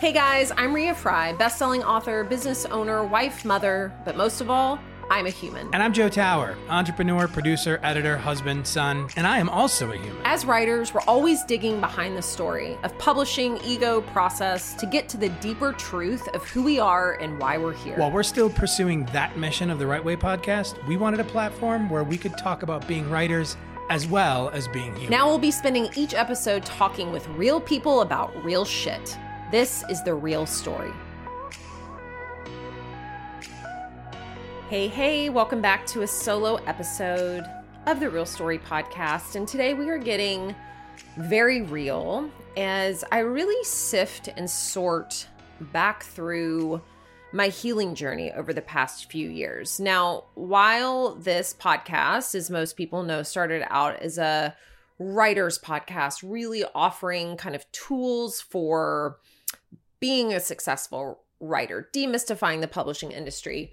Hey guys, I'm Rea Frey, best-selling author, business owner, wife, mother, but most of all, I'm a human. And I'm Joe Tower, entrepreneur, producer, editor, husband, son, and I am also a human. As writers, we're always digging behind the story of publishing, ego, process to get to the deeper truth of who we are and why we're here. While we're still pursuing that mission of the Write Way podcast, we wanted a platform where we could talk about being writers as well as being human. Now we'll be spending each episode talking with real people about real shit. This is the real story. Hey, hey, welcome back to a solo episode of the Real Story podcast. And today we are getting very real as I really sift and sort back through my healing journey over the past few years. Now, while this podcast, as most people know, started out as a writer's podcast, really offering kind of tools for being a successful writer, demystifying the publishing industry.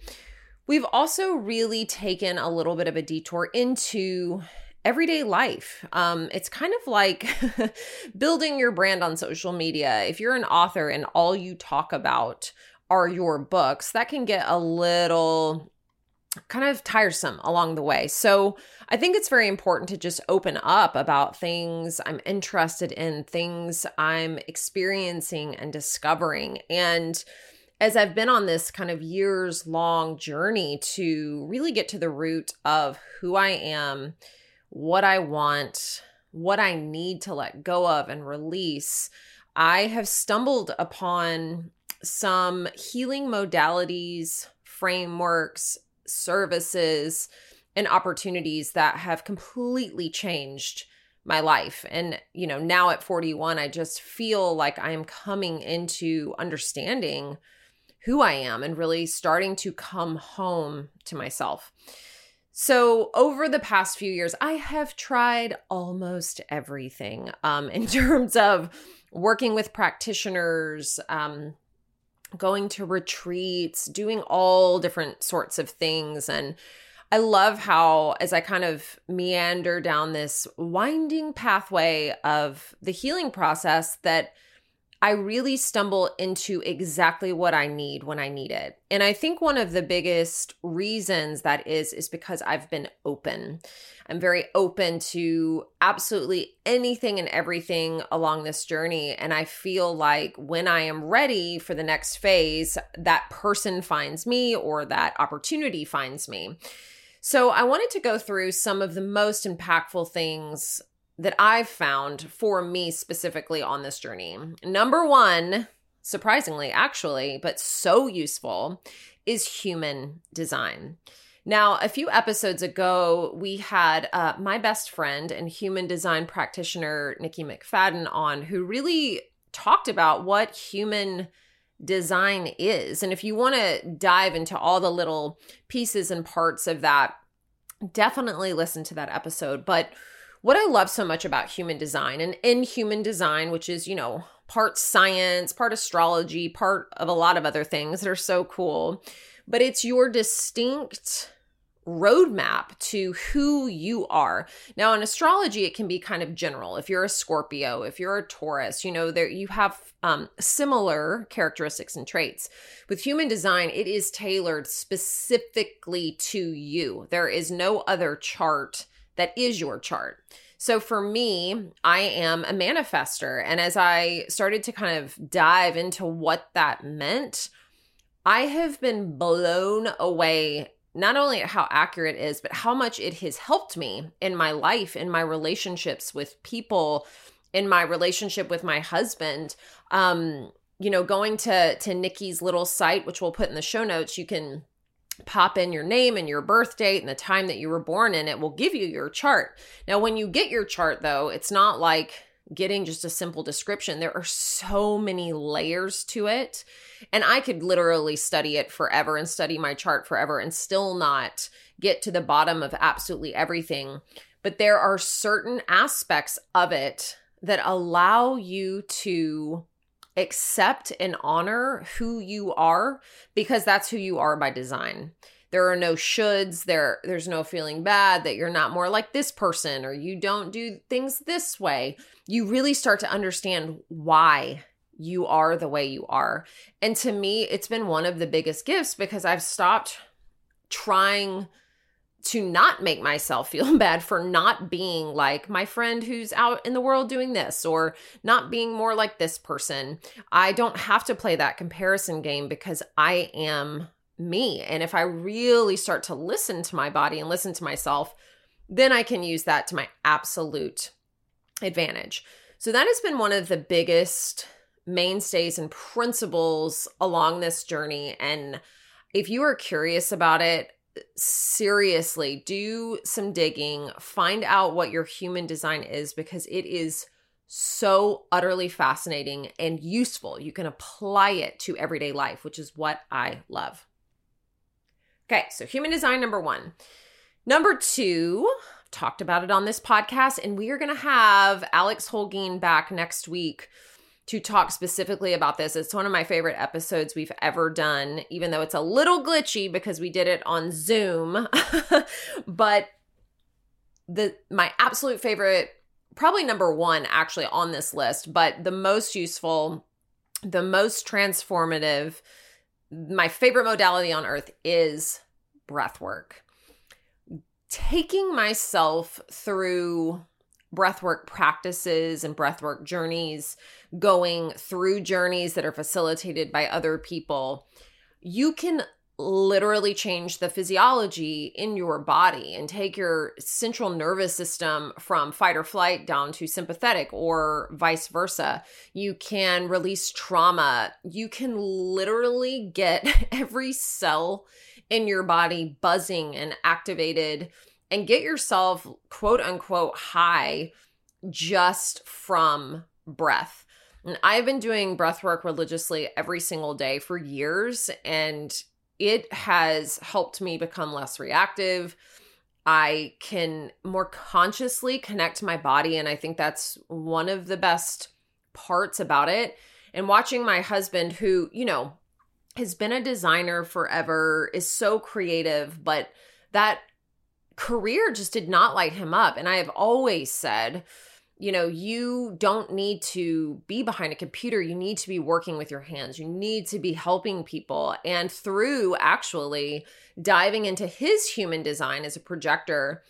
We've also really taken a little bit of a detour into everyday life. Um, it's kind of like building your brand on social media. If you're an author and all you talk about are your books, that can get a little kind of tiresome along the way. So I think it's very important to just open up about things I'm interested in, things I'm experiencing and discovering. And as I've been on this kind of years long journey to really get to the root of who I am, what I want, what I need to let go of and release, I have stumbled upon some healing modalities, frameworks, services and opportunities that have completely changed my life. And, you know, now at 41, I just feel like I am coming into understanding who I am and really starting to come home to myself. So, over the past few years, I have tried almost everything um, in terms of working with practitioners, um, going to retreats, doing all different sorts of things. And I love how, as I kind of meander down this winding pathway of the healing process, that I really stumble into exactly what I need when I need it. And I think one of the biggest reasons that is, is because I've been open. I'm very open to absolutely anything and everything along this journey. And I feel like when I am ready for the next phase, that person finds me or that opportunity finds me. So I wanted to go through some of the most impactful things that I've found for me specifically on this journey. Number one, surprisingly, actually, but so useful, is human design. Now, a few episodes ago, we had uh, my best friend and human design practitioner, Nikki McFadden, on who really talked about what human design is. And if you want to dive into all the little pieces and parts of that, definitely listen to that episode. But what I love so much about human design and in human design, which is, you know, part science, part astrology, part of a lot of other things that are so cool, but it's your distinct roadmap to who you are. Now in astrology it can be kind of general. If you're a Scorpio, if you're a Taurus, you know there you have um similar characteristics and traits. With human design it is tailored specifically to you. There is no other chart that is your chart. So for me, I am a manifester. And as I started to kind of dive into what that meant, I have been blown away not only at how accurate it is, but how much it has helped me in my life, in my relationships with people, in my relationship with my husband. Um, you know, going to to Nikki's little site, which we'll put in the show notes, you can pop in your name and your birth date and the time that you were born in, it will give you your chart. Now, when you get your chart, though, it's not like getting just a simple description. There are so many layers to it. And I could literally study it forever and study my chart forever and still not get to the bottom of absolutely everything. But there are certain aspects of it that allow you to accept and honor who you are because that's who you are by design. There are no shoulds, there there's no feeling bad that you're not more like this person or you don't do things this way. You really start to understand why you are the way you are. And to me, it's been one of the biggest gifts because I've stopped trying to not make myself feel bad for not being like my friend who's out in the world doing this or not being more like this person. I don't have to play that comparison game because I am me. And if I really start to listen to my body and listen to myself, then I can use that to my absolute advantage. So that has been one of the biggest mainstays and principles along this journey. And if you are curious about it, seriously do some digging, find out what your human design is because it is so utterly fascinating and useful. You can apply it to everyday life, which is what I love. Okay, so human design number one. Number two, talked about it on this podcast, and we are going to have Alex Holguin back next week to talk specifically about this. It's one of my favorite episodes we've ever done, even though it's a little glitchy because we did it on Zoom. but the my absolute favorite, probably number one actually on this list, but the most useful, the most transformative, my favorite modality on earth is breath work. Taking myself through breathwork practices and breathwork journeys, going through journeys that are facilitated by other people, you can literally change the physiology in your body and take your central nervous system from fight or flight down to sympathetic or vice versa. You can release trauma. You can literally get every cell in your body buzzing and activated and get yourself quote unquote high just from breath. And I've been doing breath work religiously every single day for years, and it has helped me become less reactive. I can more consciously connect to my body, and I think that's one of the best parts about it. And watching my husband, who, you know, has been a designer forever, is so creative, but that career just did not light him up. And I have always said, you know, you don't need to be behind a computer. You need to be working with your hands. You need to be helping people. And through actually diving into his human design as a projector,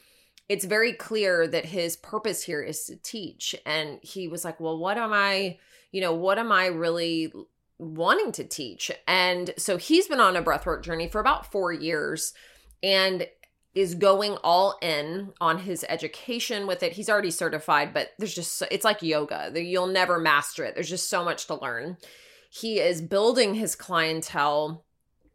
it's very clear that his purpose here is to teach. And he was like, well, what am I, you know, what am I really wanting to teach? And so he's been on a breathwork journey for about four years. And is going all in on his education with it. He's already certified, but there's just so, it's like yoga. You'll never master it. There's just so much to learn. He is building his clientele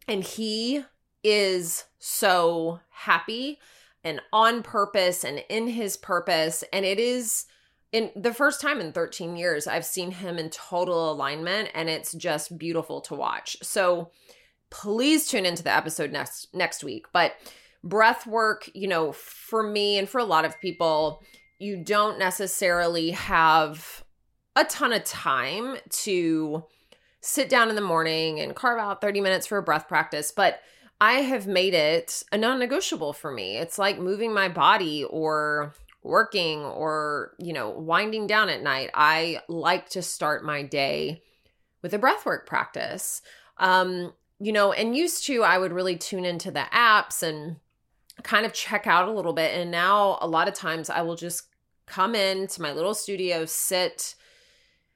and he is so happy and on purpose and in his purpose and it is in the first time in 13 years I've seen him in total alignment and it's just beautiful to watch. So please tune into the episode next next week. But breath work, you know, for me and for a lot of people, you don't necessarily have a ton of time to sit down in the morning and carve out 30 minutes for a breath practice, but I have made it a non negotiable for me. It's like moving my body or working or, you know, winding down at night. I like to start my day with a breathwork practice. Um, you know, and used to, I would really tune into the apps and kind of check out a little bit. And now a lot of times I will just come into my little studio, sit,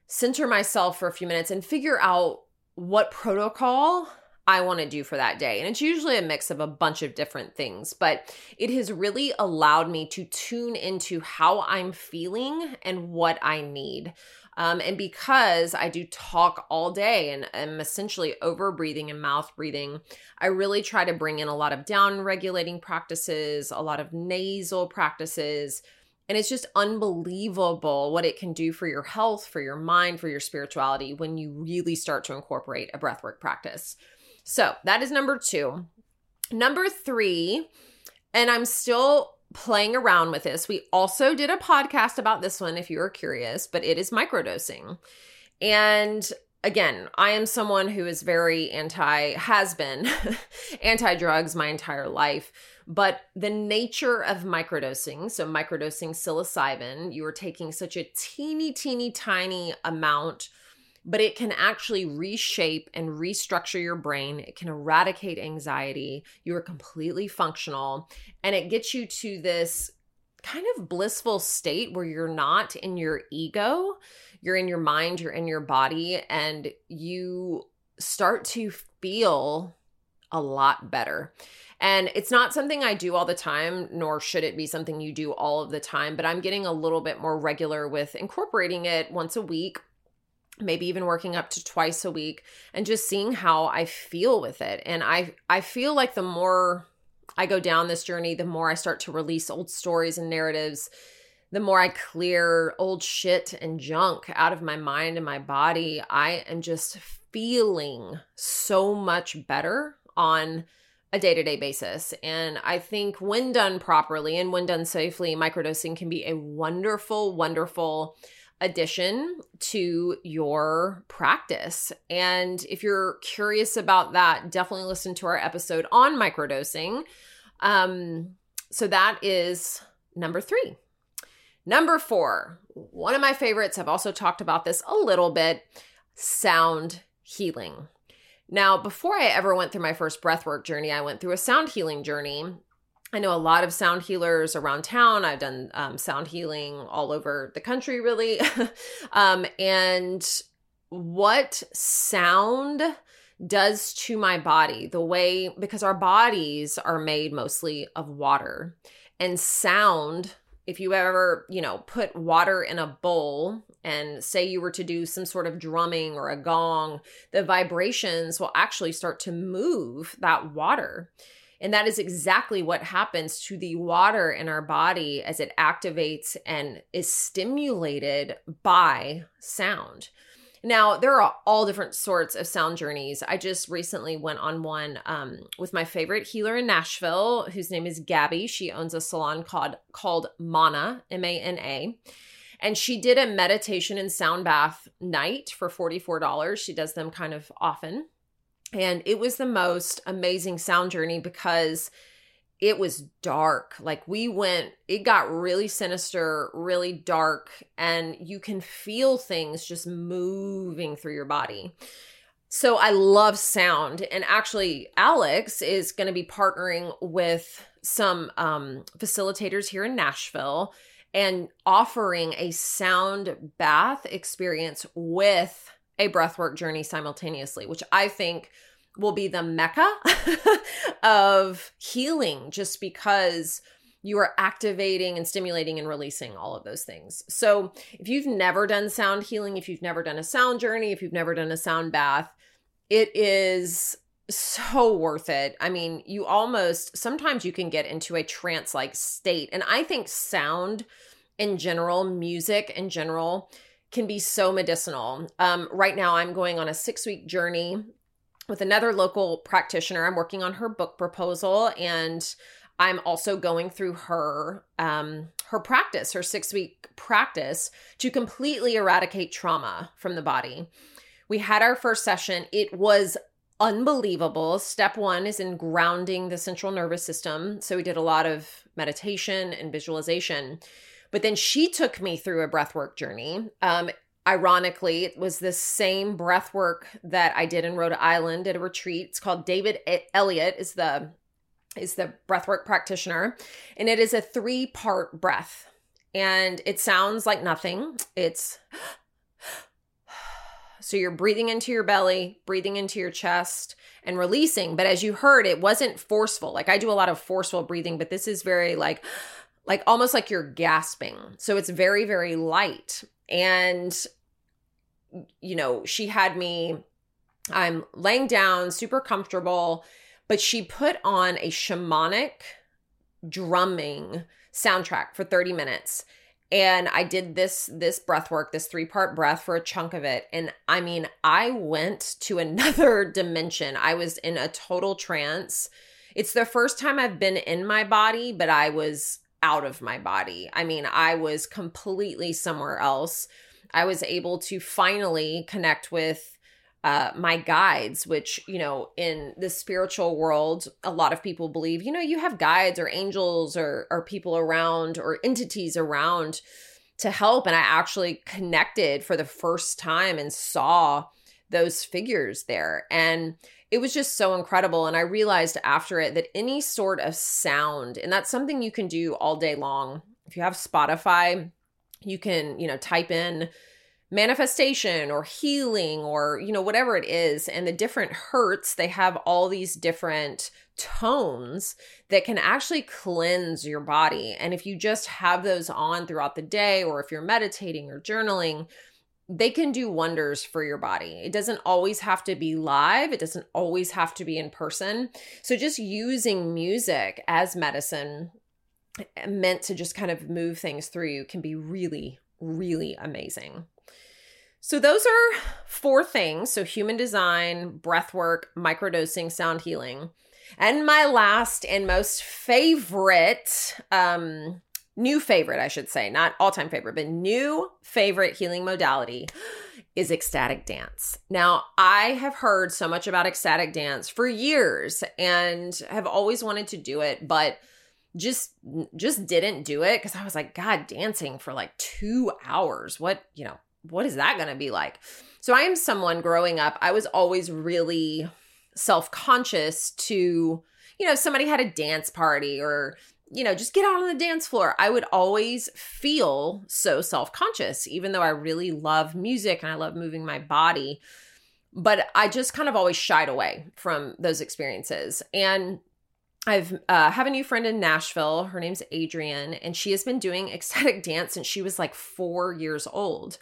center myself for a few minutes, and figure out what protocol I want to do for that day. And it's usually a mix of a bunch of different things, but it has really allowed me to tune into how I'm feeling and what I need. Um, and because I do talk all day and I'm essentially over breathing and mouth breathing, I really try to bring in a lot of down regulating practices, a lot of nasal practices. And it's just unbelievable what it can do for your health, for your mind, for your spirituality when you really start to incorporate a breathwork practice. So that is number two. Number three, and I'm still playing around with this. We also did a podcast about this one if you are curious, but it is microdosing. And again, I am someone who is very anti, has been anti drugs my entire life. But the nature of microdosing, so microdosing psilocybin, you are taking such a teeny, teeny, tiny amount but it can actually reshape and restructure your brain. It can eradicate anxiety. You are completely functional and it gets you to this kind of blissful state where you're not in your ego, you're in your mind, you're in your body, and you start to feel a lot better. And it's not something I do all the time, nor should it be something you do all of the time, but I'm getting a little bit more regular with incorporating it once a week maybe even working up to twice a week and just seeing how I feel with it. And I I feel like the more I go down this journey, the more I start to release old stories and narratives, the more I clear old shit and junk out of my mind and my body, I am just feeling so much better on a day to day basis. And I think when done properly and when done safely, microdosing can be a wonderful, wonderful addition to your practice. And if you're curious about that, definitely listen to our episode on microdosing. Um, so that is number three. Number four, one of my favorites, I've also talked about this a little bit sound healing. Now, before I ever went through my first breathwork journey, I went through a sound healing journey. I know a lot of sound healers around town. I've done um, sound healing all over the country, really. um, and what sound does to my body, the way, because our bodies are made mostly of water, and sound if you ever, you know, put water in a bowl and say you were to do some sort of drumming or a gong, the vibrations will actually start to move that water. And that is exactly what happens to the water in our body as it activates and is stimulated by sound. Now, there are all different sorts of sound journeys. I just recently went on one um, with my favorite healer in Nashville, whose name is Gabby. She owns a salon called called Mana, M A N A. And she did a meditation and sound bath night for $44. She does them kind of often. And it was the most amazing sound journey because it was dark. Like we went, it got really sinister, really dark, and you can feel things just moving through your body. So I love sound. And actually, Alex is going to be partnering with some um, facilitators here in Nashville and offering a sound bath experience with a breathwork journey simultaneously, which I think will be the mecca of healing just because you are activating and stimulating and releasing all of those things. So, if you've never done sound healing, if you've never done a sound journey, if you've never done a sound bath, it is so worth it. I mean, you almost sometimes you can get into a trance like state. And I think sound in general, music in general, can be so medicinal. Um, right now, I'm going on a six week journey with another local practitioner. I'm working on her book proposal and I'm also going through her um, her practice, her six week practice to completely eradicate trauma from the body. We had our first session. It was unbelievable. Step one is in grounding the central nervous system. So we did a lot of meditation and visualization. But then she took me through a breathwork journey. Um, ironically, it was the same breath work that I did in Rhode Island at a retreat. It's called David Elliott is the is the breathwork practitioner, and it is a three part breath, and it sounds like nothing. It's so you're breathing into your belly, breathing into your chest, and releasing. But as you heard, it wasn't forceful. Like I do a lot of forceful breathing, but this is very like like almost like you're gasping. So it's very, very light. And you know, she had me, I'm laying down, super comfortable, but she put on a shamanic drumming soundtrack for 30 minutes and i did this this breath work this three part breath for a chunk of it and i mean i went to another dimension i was in a total trance it's the first time i've been in my body but i was out of my body i mean i was completely somewhere else I was able to finally connect with uh, my guides, which, you know, in the spiritual world, a lot of people believe, you know, you have guides or angels or, or people around or entities around to help. And I actually connected for the first time and saw those figures there. And it was just so incredible. And I realized after it that any sort of sound, and that's something you can do all day long. If you have Spotify, you can, you know, type in manifestation or healing or, you know, whatever it is. And the different hertz, they have all these different tones that can actually cleanse your body. And if you just have those on throughout the day, or if you're meditating or journaling, they can do wonders for your body. It doesn't always have to be live, it doesn't always have to be in person. So, just using music as medicine eh, meant to just kind of move things through you can be really, really amazing. So, those are four things. So, human design, breath work, microdosing, sound healing. And my last and most favorite um, new favorite, I should say, not all time favorite, but new favorite healing modality is ecstatic dance. Now, I have heard so much about ecstatic dance for years and have always wanted to do it, but just just didn't do it cuz I was like god dancing for like 2 hours. What, you know, what is that going to be like? So I am someone growing up, I was always really self-conscious to you know, somebody had a dance party or you know, just get out on the dance floor. I would always feel so self conscious, even though I really love music and I love moving my body. But I just kind of always shied away from those experiences. And I've uh, have a new friend in Nashville. Her name's Adrienne, and she has been doing ecstatic dance since she was like four years old.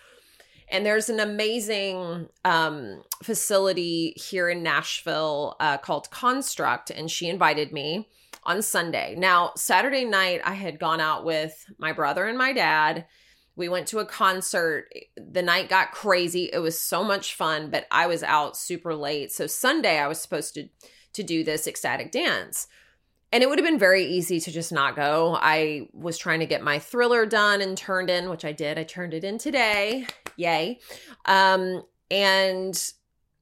And there's an amazing um, facility here in Nashville uh, called Construct, and she invited me on Sunday. Now, Saturday night, I had gone out with my brother and my dad. We went to a concert. The night got crazy. It was so much fun, but I was out super late. So Sunday I was supposed to to do this ecstatic dance. And it would have been very easy to just not go. I was trying to get my thriller done and turned in, which I did. I turned it in today. Yay. Um and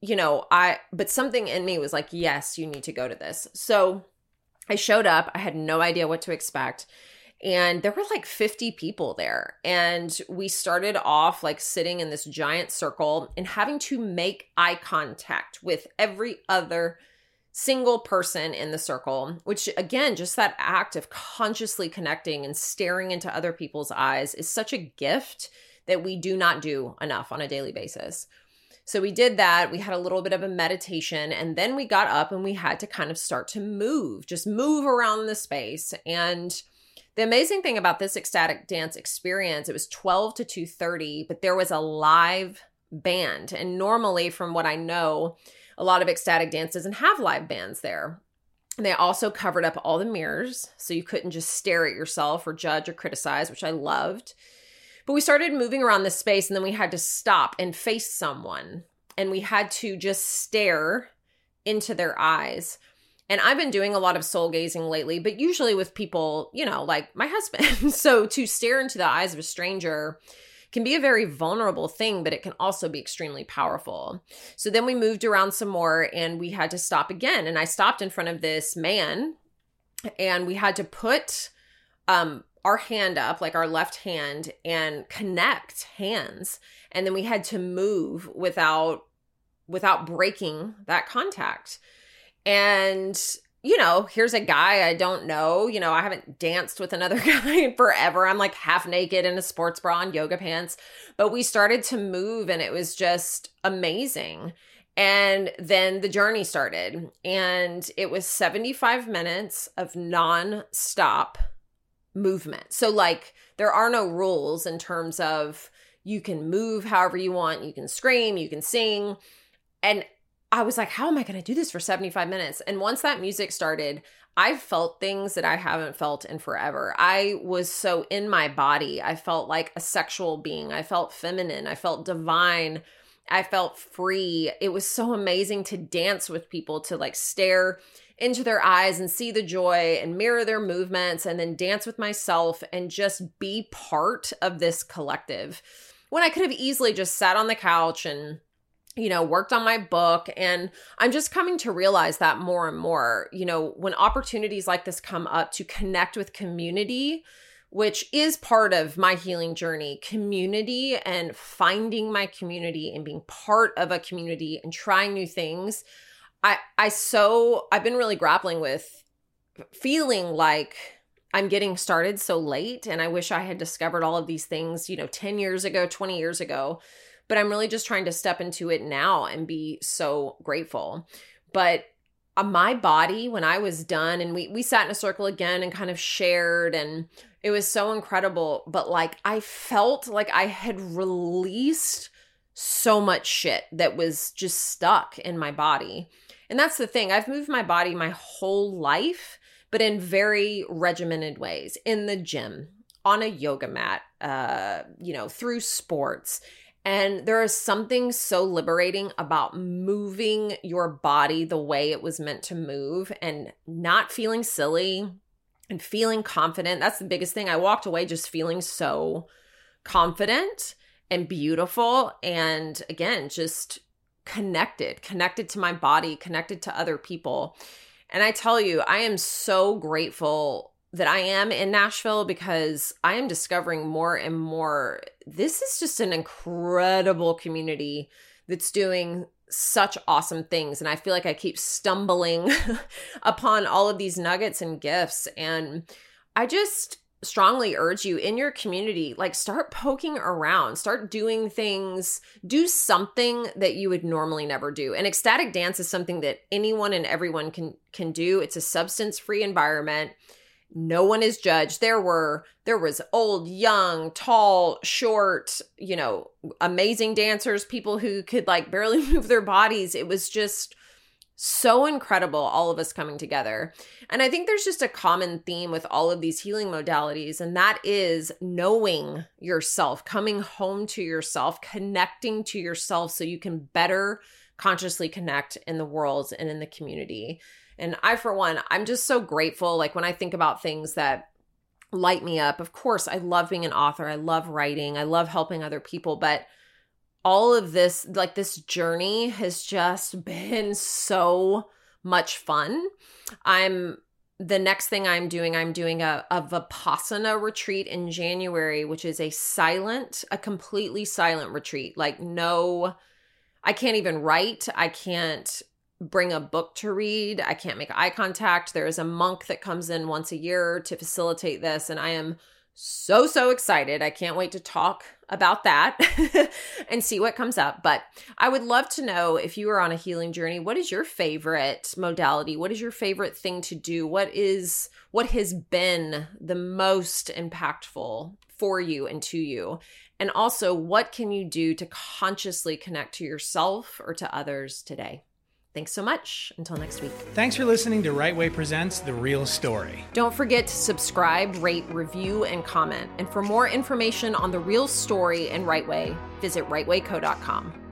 you know, I but something in me was like, "Yes, you need to go to this." So I showed up, I had no idea what to expect. And there were like 50 people there. And we started off like sitting in this giant circle and having to make eye contact with every other single person in the circle, which again, just that act of consciously connecting and staring into other people's eyes is such a gift that we do not do enough on a daily basis. So we did that. We had a little bit of a meditation, and then we got up and we had to kind of start to move, just move around the space. And the amazing thing about this ecstatic dance experience, it was 12 to 2:30, but there was a live band. And normally, from what I know, a lot of ecstatic dance doesn't have live bands there. And they also covered up all the mirrors, so you couldn't just stare at yourself or judge or criticize, which I loved. But we started moving around this space and then we had to stop and face someone and we had to just stare into their eyes. And I've been doing a lot of soul gazing lately, but usually with people, you know, like my husband. so to stare into the eyes of a stranger can be a very vulnerable thing, but it can also be extremely powerful. So then we moved around some more and we had to stop again. And I stopped in front of this man and we had to put um our hand up, like our left hand, and connect hands. And then we had to move without without breaking that contact. And you know, here's a guy I don't know. You know, I haven't danced with another guy forever. I'm like half naked in a sports bra and yoga pants. But we started to move and it was just amazing. And then the journey started. And it was 75 minutes of non stop movement. So, like, there are no rules in terms of you can move however you want, you can scream, you can sing. And I was like, how am I going to do this for 75 minutes? And once that music started, I felt things that I haven't felt in forever. I was so in my body. I felt like a sexual being. I felt feminine. I felt divine. I felt free. It was so amazing to dance with people, to like stare into their eyes and see the joy and mirror their movements and then dance with myself and just be part of this collective. When I could have easily just sat on the couch and you know, worked on my book. And I'm just coming to realize that more and more, you know, when opportunities like this come up to connect with community, which is part of my healing journey community and finding my community and being part of a community and trying new things i i so i've been really grappling with feeling like i'm getting started so late and i wish i had discovered all of these things you know 10 years ago 20 years ago. But i'm really just trying to step into it now and be so grateful. But uh, my body when i was done and we we sat in a circle again and kind of shared and it was so incredible, but like I felt like I had released so much shit that was just stuck in my body. And that's the thing. I've moved my body my whole life, but in very regimented ways in the gym, on a yoga mat, uh, you know, through sports. And there is something so liberating about moving your body the way it was meant to move and not feeling silly, and feeling confident. That's the biggest thing. I walked away just feeling so confident and beautiful. And again, just connected, connected to my body, connected to other people. And I tell you, I am so grateful that I am in Nashville because I am discovering more and more. This is just an incredible community that's doing such awesome things and i feel like i keep stumbling upon all of these nuggets and gifts and i just strongly urge you in your community like start poking around start doing things do something that you would normally never do. And ecstatic dance is something that anyone and everyone can can do. It's a substance free environment. No one is judged. There were there was old young tall short you know amazing dancers people who could like barely move their bodies. It was just so incredible all of us coming together and i think there's just a common theme with all of these healing modalities and that is knowing yourself coming home to yourself connecting to yourself so you can better consciously connect in the world and in the community and I, for one, I'm just so grateful. Like when I think about things that light me up, of course, I love being an author. I love writing. I love helping other people. But all of this, like this journey has just been so much fun. I'm the next thing I'm doing, I'm doing a, a Vipassana retreat in January, which is a silent, a completely silent retreat. Like, no, I can't even write. I can't bring a book to read. I can't make eye contact. There is a monk that comes in once a year to facilitate this, and I am so, so excited. I can't wait to talk about that and see what comes up. But I would love to know if you are on a healing journey, what is your favorite modality? What is your favorite thing to do? What is what has been the most impactful for you and to you? And also, what can you do to consciously connect to yourself or to others today? Thanks so much. Until next week. Thanks for listening to Write Way Presents The Real Story. Don't forget to subscribe, rate, review, and comment. And for more information on The Real Story and Write Way, visit writewayco.com.